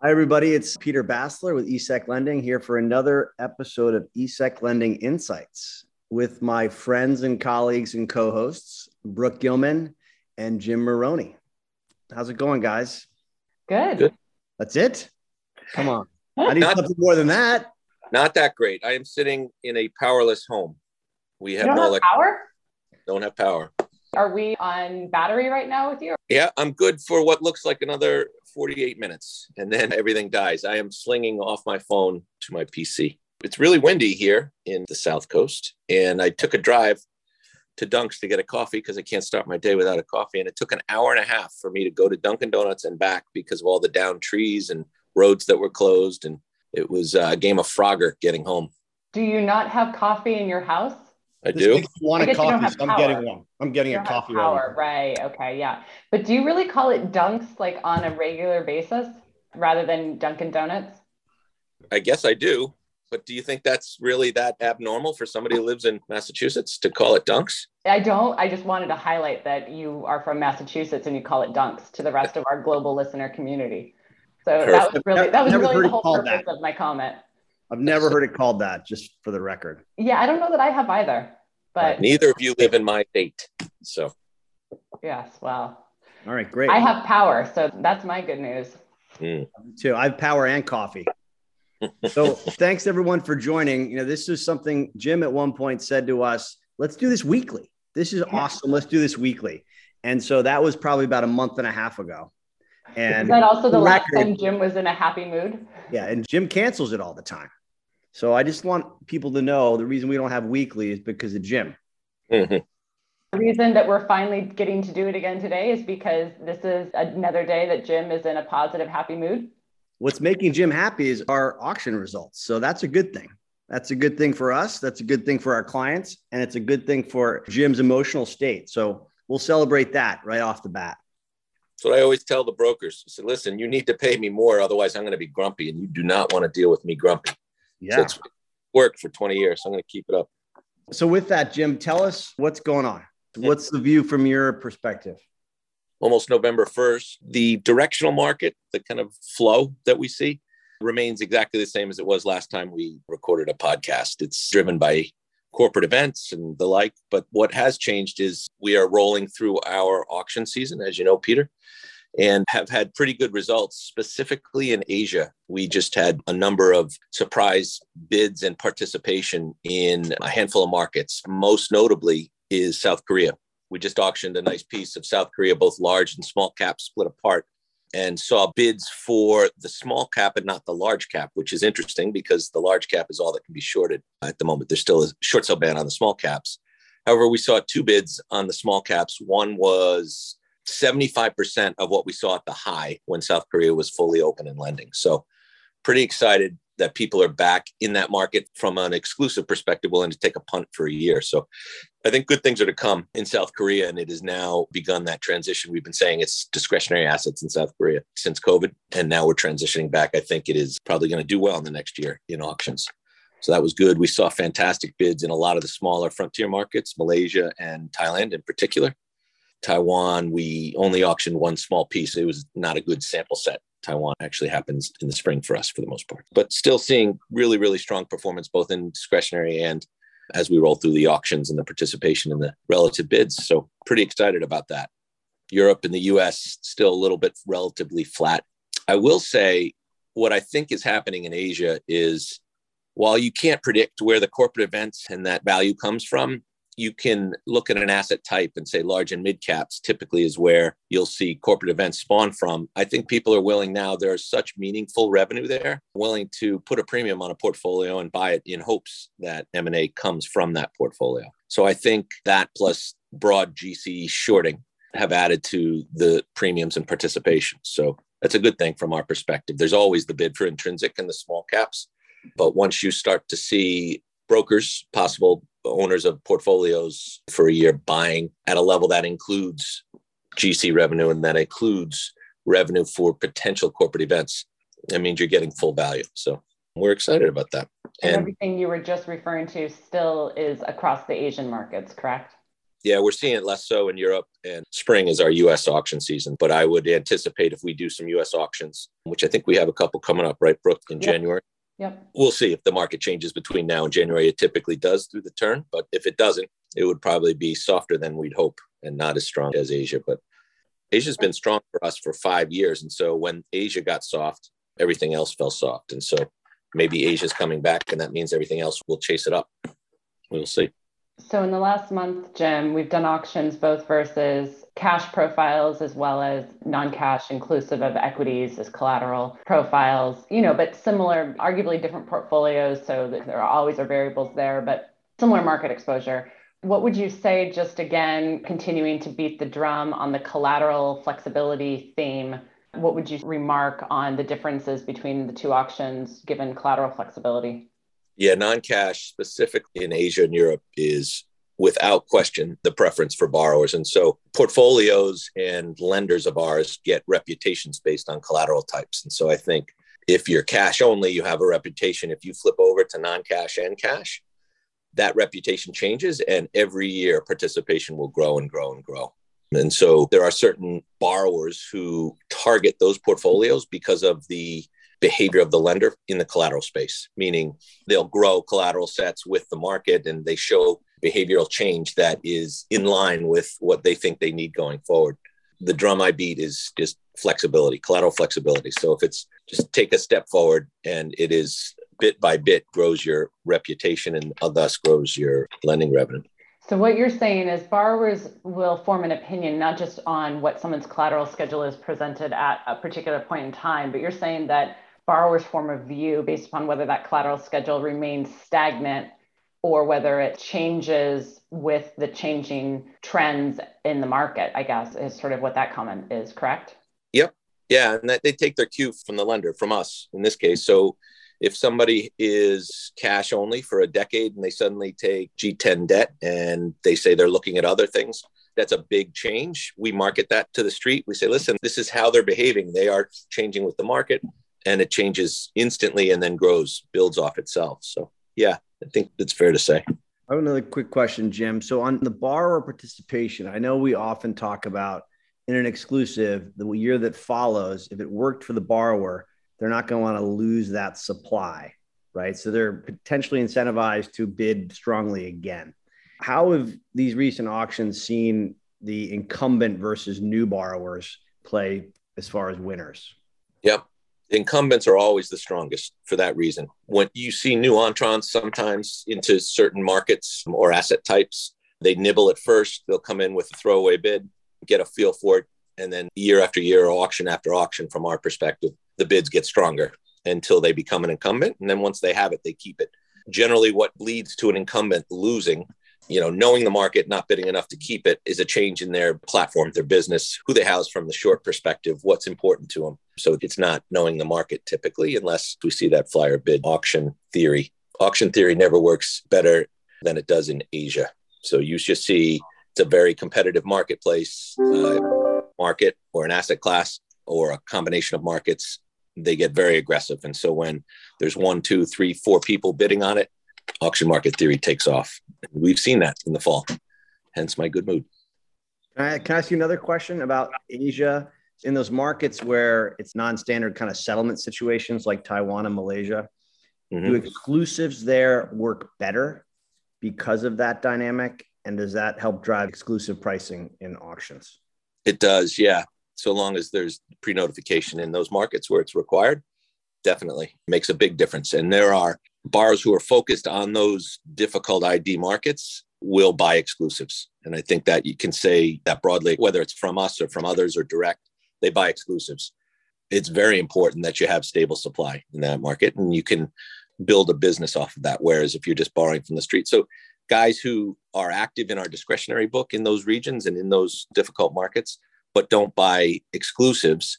Hi, everybody. It's Peter Bassler with eSecLending here for another episode of eSecLending Insights with my friends and colleagues and co hosts, Brooke Gilman and Jim Maroney. How's it going, guys? Good. Good. That's it? Come on. I need not, something more than that. Not that great. I am sitting in a powerless home. We have no have power. Don't have power. Are we on battery right now with you? Yeah, I'm good for what looks like another 48 minutes, and then everything dies. I am slinging off my phone to my PC. It's really windy here in the South Coast, and I took a drive to Dunk's to get a coffee because I can't start my day without a coffee. And it took an hour and a half for me to go to Dunkin' Donuts and back because of all the down trees and roads that were closed. And it was uh, a game of Frogger getting home. Do you not have coffee in your house? I do. Want a coffee? So I'm getting one. I'm getting a coffee. Power, right? Okay, yeah. But do you really call it Dunks like on a regular basis rather than Dunkin' Donuts? I guess I do. But do you think that's really that abnormal for somebody who lives in Massachusetts to call it Dunks? I don't. I just wanted to highlight that you are from Massachusetts and you call it Dunks to the rest of our global listener community. So Perfect. that was really that was really the whole purpose that. of my comment. I've never heard it called that, just for the record. Yeah, I don't know that I have either. But neither of you live in my state. So yes, wow. All right, great. I have power, so that's my good news. Mm. Too. I have power and coffee. so thanks everyone for joining. You know, this is something Jim at one point said to us, let's do this weekly. This is awesome. Let's do this weekly. And so that was probably about a month and a half ago. And is that also the record, last time Jim was in a happy mood? Yeah, and Jim cancels it all the time. So I just want people to know the reason we don't have weekly is because of Jim. Mm-hmm. The reason that we're finally getting to do it again today is because this is another day that Jim is in a positive, happy mood. What's making Jim happy is our auction results. So that's a good thing. That's a good thing for us. That's a good thing for our clients. And it's a good thing for Jim's emotional state. So we'll celebrate that right off the bat. So I always tell the brokers. I say, listen, you need to pay me more, otherwise I'm going to be grumpy, and you do not want to deal with me grumpy. Yeah, so it's worked for 20 years. So I'm going to keep it up. So with that, Jim, tell us what's going on. What's the view from your perspective? Almost November 1st, the directional market, the kind of flow that we see remains exactly the same as it was last time we recorded a podcast. It's driven by corporate events and the like. But what has changed is we are rolling through our auction season, as you know, Peter, and have had pretty good results, specifically in Asia. We just had a number of surprise bids and participation in a handful of markets. Most notably is South Korea. We just auctioned a nice piece of South Korea, both large and small cap split apart, and saw bids for the small cap and not the large cap, which is interesting because the large cap is all that can be shorted at the moment. There's still a short sale ban on the small caps. However, we saw two bids on the small caps. One was 75% of what we saw at the high when South Korea was fully open and lending. So, pretty excited that people are back in that market from an exclusive perspective, willing to take a punt for a year. So, I think good things are to come in South Korea, and it has now begun that transition. We've been saying it's discretionary assets in South Korea since COVID, and now we're transitioning back. I think it is probably going to do well in the next year in auctions. So that was good. We saw fantastic bids in a lot of the smaller frontier markets, Malaysia and Thailand in particular. Taiwan, we only auctioned one small piece. It was not a good sample set. Taiwan actually happens in the spring for us for the most part, but still seeing really, really strong performance both in discretionary and as we roll through the auctions and the participation in the relative bids. So, pretty excited about that. Europe and the US still a little bit relatively flat. I will say what I think is happening in Asia is while you can't predict where the corporate events and that value comes from, you can look at an asset type and say large and mid caps typically is where you'll see corporate events spawn from. I think people are willing now, there's such meaningful revenue there, willing to put a premium on a portfolio and buy it in hopes that M&A comes from that portfolio. So I think that plus broad GC shorting have added to the premiums and participation. So that's a good thing from our perspective. There's always the bid for intrinsic and the small caps. But once you start to see brokers, possible owners of portfolios for a year buying at a level that includes GC revenue and that includes revenue for potential corporate events. That means you're getting full value. So we're excited about that. And, and everything you were just referring to still is across the Asian markets, correct? Yeah, we're seeing it less so in Europe, and spring is our US auction season. But I would anticipate if we do some US auctions, which I think we have a couple coming up, right, Brooke, in yep. January. Yep. We'll see if the market changes between now and January. It typically does through the turn, but if it doesn't, it would probably be softer than we'd hope and not as strong as Asia. But Asia's been strong for us for five years. And so when Asia got soft, everything else fell soft. And so maybe Asia's coming back, and that means everything else will chase it up. We'll see. So, in the last month, Jim, we've done auctions both versus cash profiles as well as non cash, inclusive of equities as collateral profiles, you know, but similar, arguably different portfolios. So, there are always are variables there, but similar market exposure. What would you say, just again, continuing to beat the drum on the collateral flexibility theme? What would you remark on the differences between the two auctions given collateral flexibility? Yeah, non cash, specifically in Asia and Europe, is without question the preference for borrowers. And so portfolios and lenders of ours get reputations based on collateral types. And so I think if you're cash only, you have a reputation. If you flip over to non cash and cash, that reputation changes. And every year, participation will grow and grow and grow. And so there are certain borrowers who target those portfolios because of the behavior of the lender in the collateral space, meaning they'll grow collateral sets with the market and they show behavioral change that is in line with what they think they need going forward. The drum I beat is just flexibility, collateral flexibility. So if it's just take a step forward and it is bit by bit grows your reputation and uh, thus grows your lending revenue. So what you're saying is borrowers will form an opinion not just on what someone's collateral schedule is presented at a particular point in time, but you're saying that borrowers form of view based upon whether that collateral schedule remains stagnant or whether it changes with the changing trends in the market, I guess, is sort of what that comment is, correct? Yep. Yeah. And that they take their cue from the lender, from us in this case. So if somebody is cash only for a decade and they suddenly take G10 debt and they say they're looking at other things, that's a big change. We market that to the street. We say, listen, this is how they're behaving. They are changing with the market and it changes instantly and then grows, builds off itself. So, yeah, I think it's fair to say. I have another quick question, Jim. So, on the borrower participation, I know we often talk about in an exclusive, the year that follows, if it worked for the borrower, they're not going to want to lose that supply, right? So, they're potentially incentivized to bid strongly again. How have these recent auctions seen the incumbent versus new borrowers play as far as winners? Yep incumbents are always the strongest for that reason. When you see new entrants sometimes into certain markets or asset types, they nibble at first. They'll come in with a throwaway bid, get a feel for it, and then year after year, or auction after auction, from our perspective, the bids get stronger until they become an incumbent. And then once they have it, they keep it. Generally, what leads to an incumbent losing you know, knowing the market, not bidding enough to keep it is a change in their platform, their business, who they house from the short perspective, what's important to them. So it's not knowing the market typically, unless we see that flyer bid auction theory. Auction theory never works better than it does in Asia. So you just see it's a very competitive marketplace, uh, market or an asset class or a combination of markets. They get very aggressive. And so when there's one, two, three, four people bidding on it, auction market theory takes off. We've seen that in the fall, hence my good mood. Can I, can I ask you another question about Asia? In those markets where it's non-standard kind of settlement situations like Taiwan and Malaysia, mm-hmm. do exclusives there work better because of that dynamic? And does that help drive exclusive pricing in auctions? It does, yeah. So long as there's pre-notification in those markets where it's required, definitely makes a big difference. And there are bars who are focused on those difficult ID markets will buy exclusives. And I think that you can say that broadly, whether it's from us or from others or direct, they buy exclusives. It's very important that you have stable supply in that market and you can build a business off of that. Whereas if you're just borrowing from the street, so guys who are active in our discretionary book in those regions and in those difficult markets, but don't buy exclusives,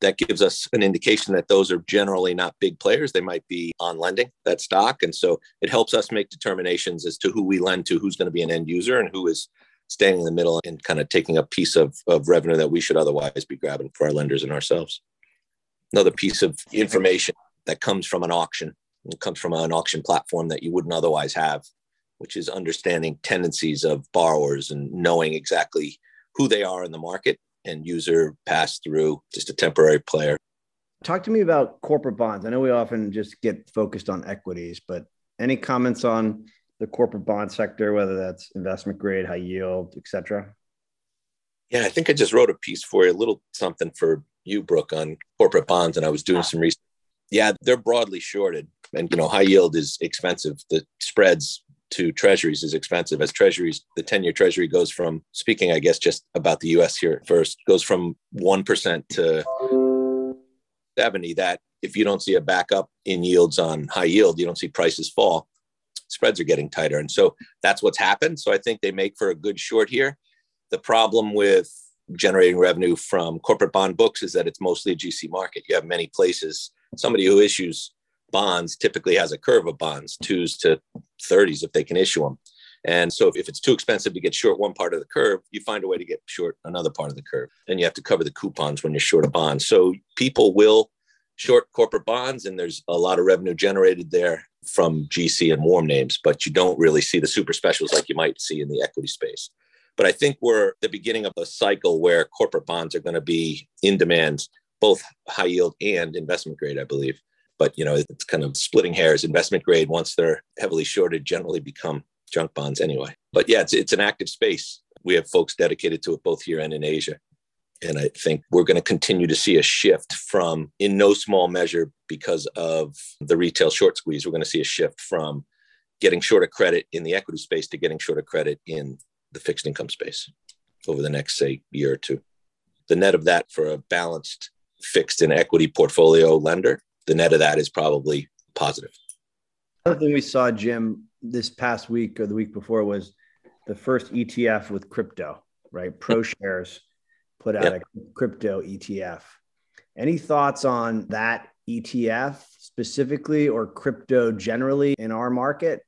that gives us an indication that those are generally not big players. They might be on lending that stock. And so it helps us make determinations as to who we lend to, who's going to be an end user, and who is staying in the middle and kind of taking a piece of, of revenue that we should otherwise be grabbing for our lenders and ourselves. Another piece of information that comes from an auction, it comes from an auction platform that you wouldn't otherwise have, which is understanding tendencies of borrowers and knowing exactly who they are in the market and user pass through just a temporary player. Talk to me about corporate bonds. I know we often just get focused on equities, but any comments on the corporate bond sector, whether that's investment grade, high yield, et cetera? Yeah, I think I just wrote a piece for you, a little something for you, Brooke, on corporate bonds, and I was doing some research. Yeah, they're broadly shorted, and you know, high yield is expensive. The spreads to treasuries is expensive. As treasuries, the 10 year treasury goes from, speaking, I guess, just about the US here first, goes from 1% to 70. That if you don't see a backup in yields on high yield, you don't see prices fall, spreads are getting tighter. And so that's what's happened. So I think they make for a good short here. The problem with generating revenue from corporate bond books is that it's mostly a GC market. You have many places. Somebody who issues bonds typically has a curve of bonds, twos to 30s if they can issue them. And so if, it's too expensive to get short one part of the curve, you find a way to get short another part of the curve. And you have to cover the coupons when you're short a bond. So people will short corporate bonds, and there's a lot of revenue generated there from GC and warm names, but you don't really see the super specials like you might see in the equity space. But I think we're the beginning of a cycle where corporate bonds are going to be in demand, both high yield and investment grade, I believe. But you know, it's kind of splitting hairs. Investment grade, once they're heavily shorted, generally become junk bonds anyway. But yeah, it's it's an active space. We have folks dedicated to it both here and in Asia. And I think we're going to continue to see a shift from, in no small measure, because of the retail short squeeze, we're going to see a shift from getting shorter credit in the equity space to getting shorter credit in the fixed income space over the next, say, year or two. The net of that for a balanced fixed and equity portfolio lender, the net of that is probably positive. Another thing we saw, Jim, this past week or the week before was the first ETF with crypto, right? ProShares put out yep. a crypto ETF. Any thoughts on that ETF specifically or crypto generally in our market?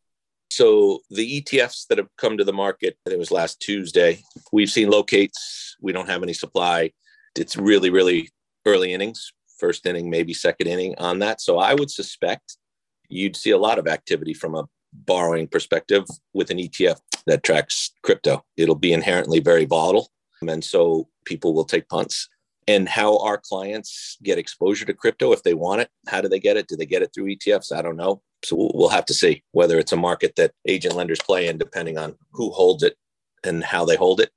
So the ETFs that have come to the market, it was last Tuesday. We've seen locates. We don't have any supply. It's really, really early innings, first inning, maybe second inning on that. So I would suspect you'd see a lot of activity from a borrowing perspective with an ETF that tracks crypto. It'll be inherently very volatile. And so people will take punts. And how our clients get exposure to crypto if they want it, how do they get it? Do they get it through ETFs? I don't know. So we'll have to see whether it's a market that agent lenders play in, depending on who holds it and how they hold it.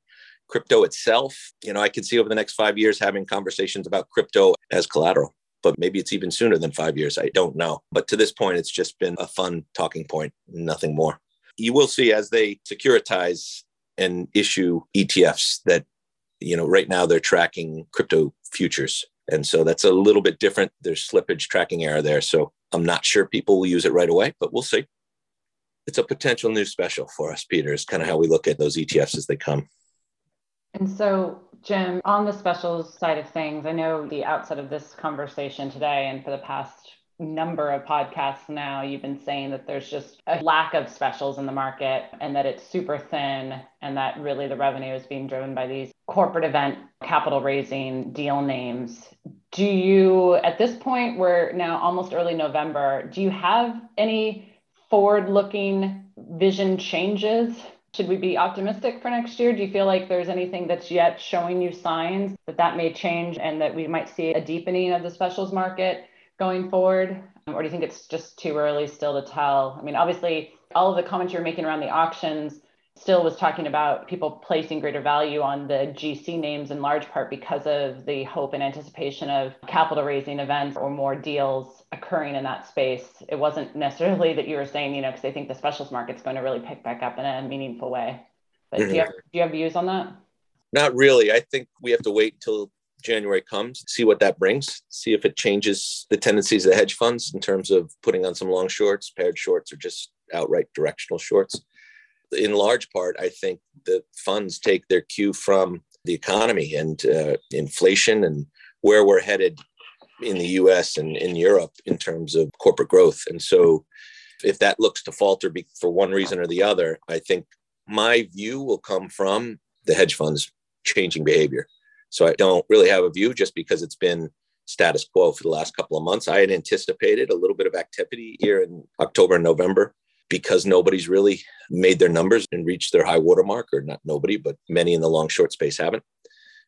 Crypto itself, you know, I can see over the next five years having conversations about crypto as collateral, but maybe it's even sooner than five years. I don't know. But to this point, it's just been a fun talking point, nothing more. You will see as they securitize and issue ETFs that you know, right now they're tracking crypto futures. And so that's a little bit different. There's slippage tracking error there. So I'm not sure people will use it right away, but we'll see. It's a potential new special for us, Peter, is kind of how we look at those ETFs as they come. And so, Jim, on the specials side of things, I know the outset of this conversation today and for the past number of podcasts now, you've been saying that there's just a lack of specials in the market and that it's super thin and that really the revenue is being driven by these corporate event capital raising deal names. Do you, at this point, we're now almost early November, do you have any forward looking vision changes? Should we be optimistic for next year? Do you feel like there's anything that's yet showing you signs that that may change and that we might see a deepening of the specials market? Going forward? Or do you think it's just too early still to tell? I mean, obviously, all of the comments you're making around the auctions still was talking about people placing greater value on the GC names in large part because of the hope and anticipation of capital raising events or more deals occurring in that space. It wasn't necessarily that you were saying, you know, because they think the specials market's going to really pick back up in a meaningful way. But mm-hmm. do, you have, do you have views on that? Not really. I think we have to wait until January comes, see what that brings, see if it changes the tendencies of the hedge funds in terms of putting on some long shorts, paired shorts, or just outright directional shorts. In large part, I think the funds take their cue from the economy and uh, inflation and where we're headed in the US and in Europe in terms of corporate growth. And so, if that looks to falter for one reason or the other, I think my view will come from the hedge funds changing behavior. So I don't really have a view just because it's been status quo for the last couple of months. I had anticipated a little bit of activity here in October and November, because nobody's really made their numbers and reached their high watermark, or not nobody, but many in the long short space haven't.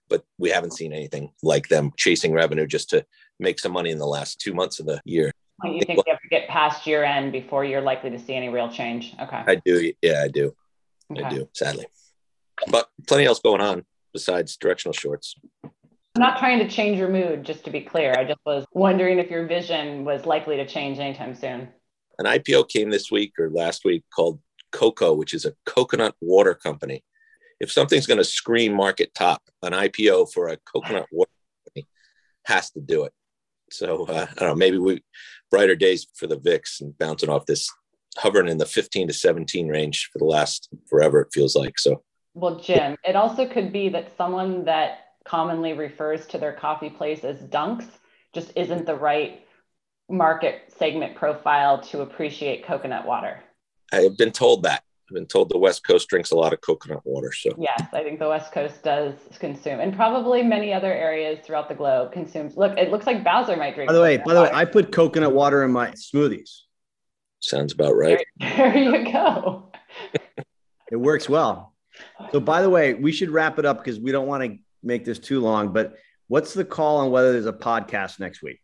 But we haven't seen anything like them chasing revenue just to make some money in the last two months of the year. You think well, you have to get past year end before you're likely to see any real change? Okay. I do. Yeah, I do. Okay. I do, sadly. But plenty else going on besides directional shorts. I'm not trying to change your mood, just to be clear. I just was wondering if your vision was likely to change anytime soon. An IPO came this week or last week called Coco, which is a coconut water company. If something's going to scream market top, an IPO for a coconut water company has to do it. So uh, I don't know, maybe we brighter days for the VIX and bouncing off this hovering in the 15 to 17 range for the last forever, it feels like. So, well, Jim, it also could be that someone that commonly refers to their coffee place as dunks just isn't the right market segment profile to appreciate coconut water. I have been told that. I've been told the West Coast drinks a lot of coconut water. So yes, I think the West Coast does consume, and probably many other areas throughout the globe consumes. Look, it looks like Bowser might drink. By the way, by the way, I put coconut water in my smoothies. Sounds about right. There, there you go. it works well. So, by the way, we should wrap it up because we don't want to make this too long. But what's the call on whether there's a podcast next week?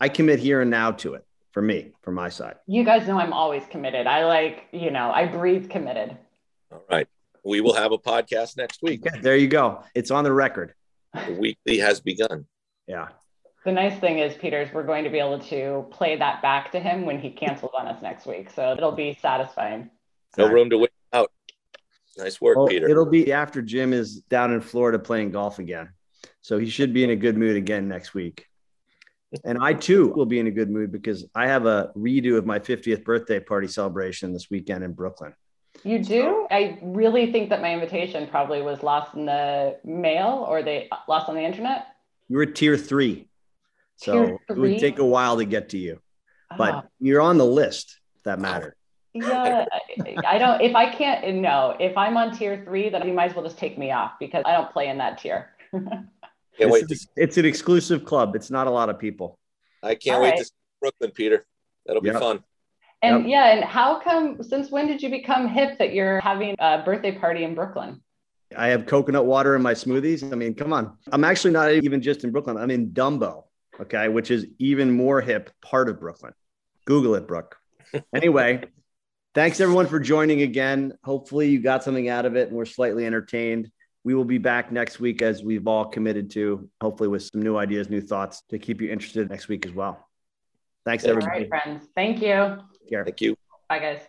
I commit here and now to it for me, for my side. You guys know I'm always committed. I like, you know, I breathe committed. All right. We will have a podcast next week. Okay, there you go. It's on the record. The weekly has begun. Yeah. The nice thing is, Peters, we're going to be able to play that back to him when he cancels on us next week. So it'll be satisfying. No room to wait out. Nice work, well, Peter. It'll be after Jim is down in Florida playing golf again. So he should be in a good mood again next week. And I too will be in a good mood because I have a redo of my 50th birthday party celebration this weekend in Brooklyn. You do? I really think that my invitation probably was lost in the mail or they lost on the internet. You were tier three. So it would take a while to get to you, but oh. you're on the list. That ah. matter. Yeah, I don't. If I can't, no. If I'm on tier three, then you might as well just take me off because I don't play in that tier. Can't wait. To... It's an exclusive club. It's not a lot of people. I can't All wait right. to see Brooklyn, Peter. That'll be fun. And yep. yeah, and how come? Since when did you become hip that you're having a birthday party in Brooklyn? I have coconut water in my smoothies. I mean, come on. I'm actually not even just in Brooklyn. I'm in Dumbo okay, which is even more hip part of Brooklyn. Google it, Brooke. Anyway, thanks everyone for joining again. Hopefully, you got something out of it and we're slightly entertained. We will be back next week as we've all committed to, hopefully, with some new ideas, new thoughts to keep you interested next week as well. Thanks, everybody. All right, friends. Thank you. Yeah, thank you. Bye, guys.